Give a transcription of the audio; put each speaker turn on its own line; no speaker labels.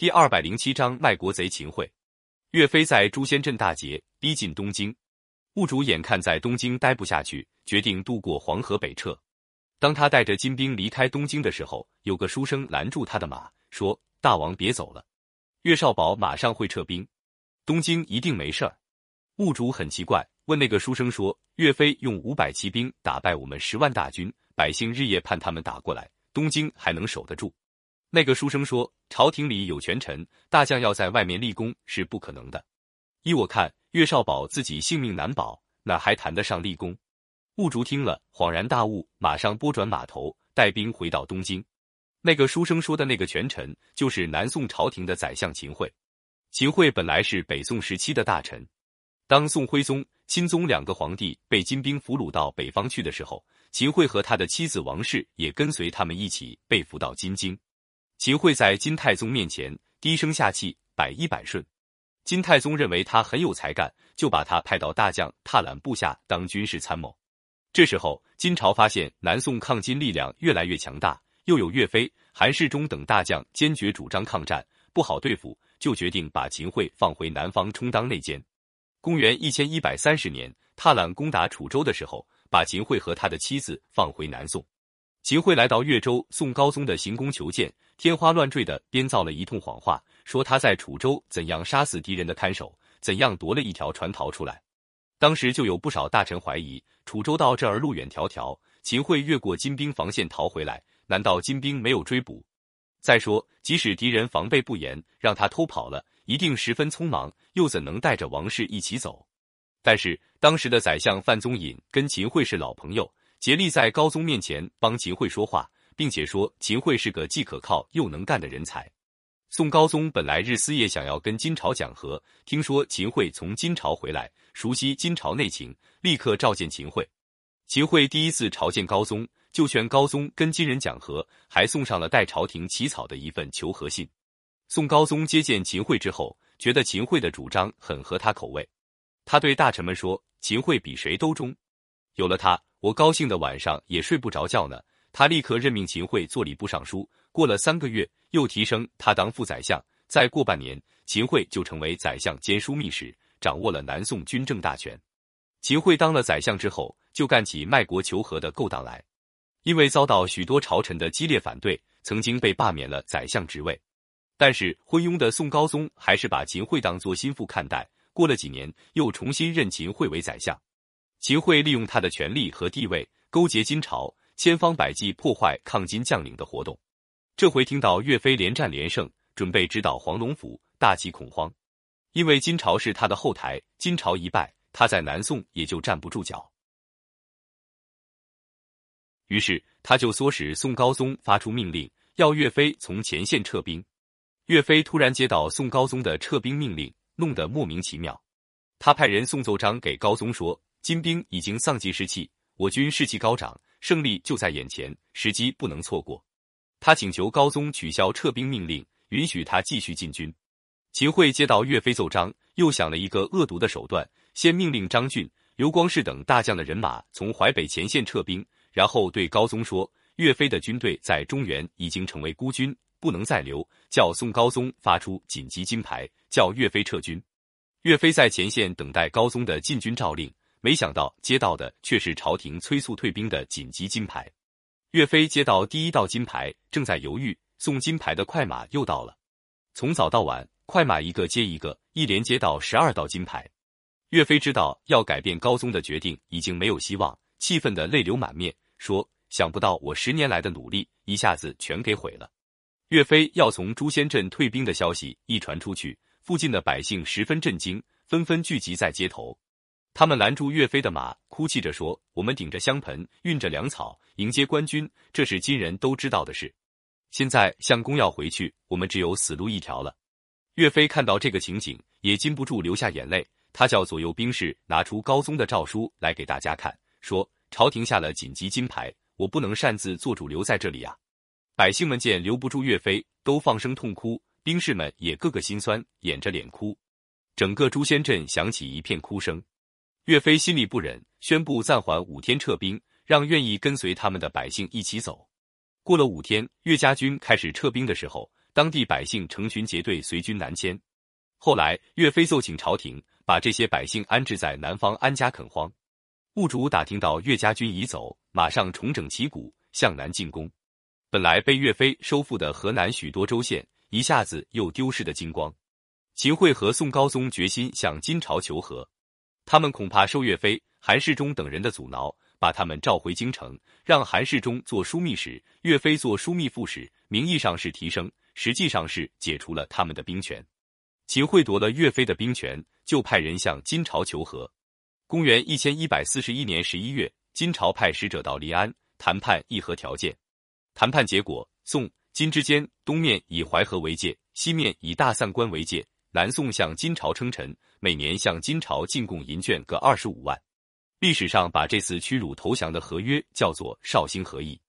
第二百零七章卖国贼秦桧。岳飞在诛仙阵大捷，逼近东京。兀主眼看在东京待不下去，决定渡过黄河北撤。当他带着金兵离开东京的时候，有个书生拦住他的马，说：“大王别走了，岳少保马上会撤兵，东京一定没事儿。”兀主很奇怪，问那个书生说：“岳飞用五百骑兵打败我们十万大军，百姓日夜盼他们打过来，东京还能守得住？”那个书生说：“朝廷里有权臣，大将要在外面立功是不可能的。依我看，岳少保自己性命难保，哪还谈得上立功？”兀竹听了，恍然大悟，马上拨转马头，带兵回到东京。那个书生说的那个权臣，就是南宋朝廷的宰相秦桧。秦桧本来是北宋时期的大臣，当宋徽宗、钦宗两个皇帝被金兵俘虏到北方去的时候，秦桧和他的妻子王氏也跟随他们一起被俘到金京。秦桧在金太宗面前低声下气，百依百顺。金太宗认为他很有才干，就把他派到大将踏览部下当军事参谋。这时候，金朝发现南宋抗金力量越来越强大，又有岳飞、韩世忠等大将坚决主张抗战，不好对付，就决定把秦桧放回南方充当内奸。公元一千一百三十年，踏览攻打楚州的时候，把秦桧和他的妻子放回南宋。秦桧来到越州宋高宗的行宫求见，天花乱坠的编造了一通谎话，说他在楚州怎样杀死敌人的看守，怎样夺了一条船逃出来。当时就有不少大臣怀疑，楚州到这儿路远迢迢，秦桧越过金兵防线逃回来，难道金兵没有追捕？再说，即使敌人防备不严，让他偷跑了，一定十分匆忙，又怎能带着王氏一起走？但是当时的宰相范宗尹跟秦桧是老朋友，竭力在高宗面前帮秦桧说话，并且说秦桧是个既可靠又能干的人才。宋高宗本来日思夜想要跟金朝讲和，听说秦桧从金朝回来，熟悉金朝内情，立刻召见秦桧。秦桧第一次朝见高宗，就劝高宗跟金人讲和，还送上了代朝廷起草的一份求和信。宋高宗接见秦桧之后，觉得秦桧的主张很合他口味，他对大臣们说：“秦桧比谁都忠，有了他，我高兴的晚上也睡不着觉呢。”他立刻任命秦桧做礼部尚书。过了三个月，又提升他当副宰相。再过半年，秦桧就成为宰相兼枢密使，掌握了南宋军政大权。秦桧当了宰相之后，就干起卖国求和的勾当来。因为遭到许多朝臣的激烈反对，曾经被罢免了宰相职位。但是昏庸的宋高宗还是把秦桧当作心腹看待。过了几年，又重新任秦桧为宰相。秦桧利用他的权力和地位，勾结金朝，千方百计破坏抗金将领的活动。这回听到岳飞连战连胜，准备直捣黄龙府，大起恐慌。因为金朝是他的后台，金朝一败，他在南宋也就站不住脚。于是他就唆使宋高宗发出命令，要岳飞从前线撤兵。岳飞突然接到宋高宗的撤兵命令，弄得莫名其妙。他派人送奏章给高宗说：“金兵已经丧尽士气，我军士气高涨，胜利就在眼前，时机不能错过。”他请求高宗取消撤兵命令，允许他继续进军。秦桧接到岳飞奏章，又想了一个恶毒的手段：先命令张俊、刘光世等大将的人马从淮北前线撤兵，然后对高宗说，岳飞的军队在中原已经成为孤军，不能再留，叫宋高宗发出紧急金牌，叫岳飞撤军。岳飞在前线等待高宗的进军诏令，没想到接到的却是朝廷催促退兵的紧急金牌。岳飞接到第一道金牌，正在犹豫，送金牌的快马又到了。从早到晚，快马一个接一个，一连接到十二道金牌。岳飞知道要改变高宗的决定已经没有希望，气愤的泪流满面，说：“想不到我十年来的努力一下子全给毁了。”岳飞要从诛仙阵退兵的消息一传出去，附近的百姓十分震惊，纷纷聚集在街头。他们拦住岳飞的马，哭泣着说：“我们顶着香盆，运着粮草迎接官军，这是金人都知道的事。现在相公要回去，我们只有死路一条了。”岳飞看到这个情景，也禁不住流下眼泪。他叫左右兵士拿出高宗的诏书来给大家看，说：“朝廷下了紧急金牌，我不能擅自做主留在这里啊！”百姓们见留不住岳飞，都放声痛哭，兵士们也个个心酸，掩着脸哭。整个诛仙阵响起一片哭声。岳飞心里不忍，宣布暂缓五天撤兵，让愿意跟随他们的百姓一起走。过了五天，岳家军开始撤兵的时候，当地百姓成群结队随军南迁。后来，岳飞奏请朝廷把这些百姓安置在南方安家垦荒。兀术打听到岳家军已走，马上重整旗鼓向南进攻。本来被岳飞收复的河南许多州县，一下子又丢失的精光。秦桧和宋高宗决心向金朝求和，他们恐怕受岳飞、韩世忠等人的阻挠，把他们召回京城，让韩世忠做枢密使，岳飞做枢密副使，名义上是提升，实际上是解除了他们的兵权。秦桧夺了岳飞的兵权，就派人向金朝求和。公元一千一百四十一年十一月，金朝派使者到临安谈判议和条件。谈判结果，宋金之间东面以淮河为界，西面以大散关为界。南宋向金朝称臣，每年向金朝进贡银券各二十五万。历史上把这次屈辱投降的合约叫做绍兴和议。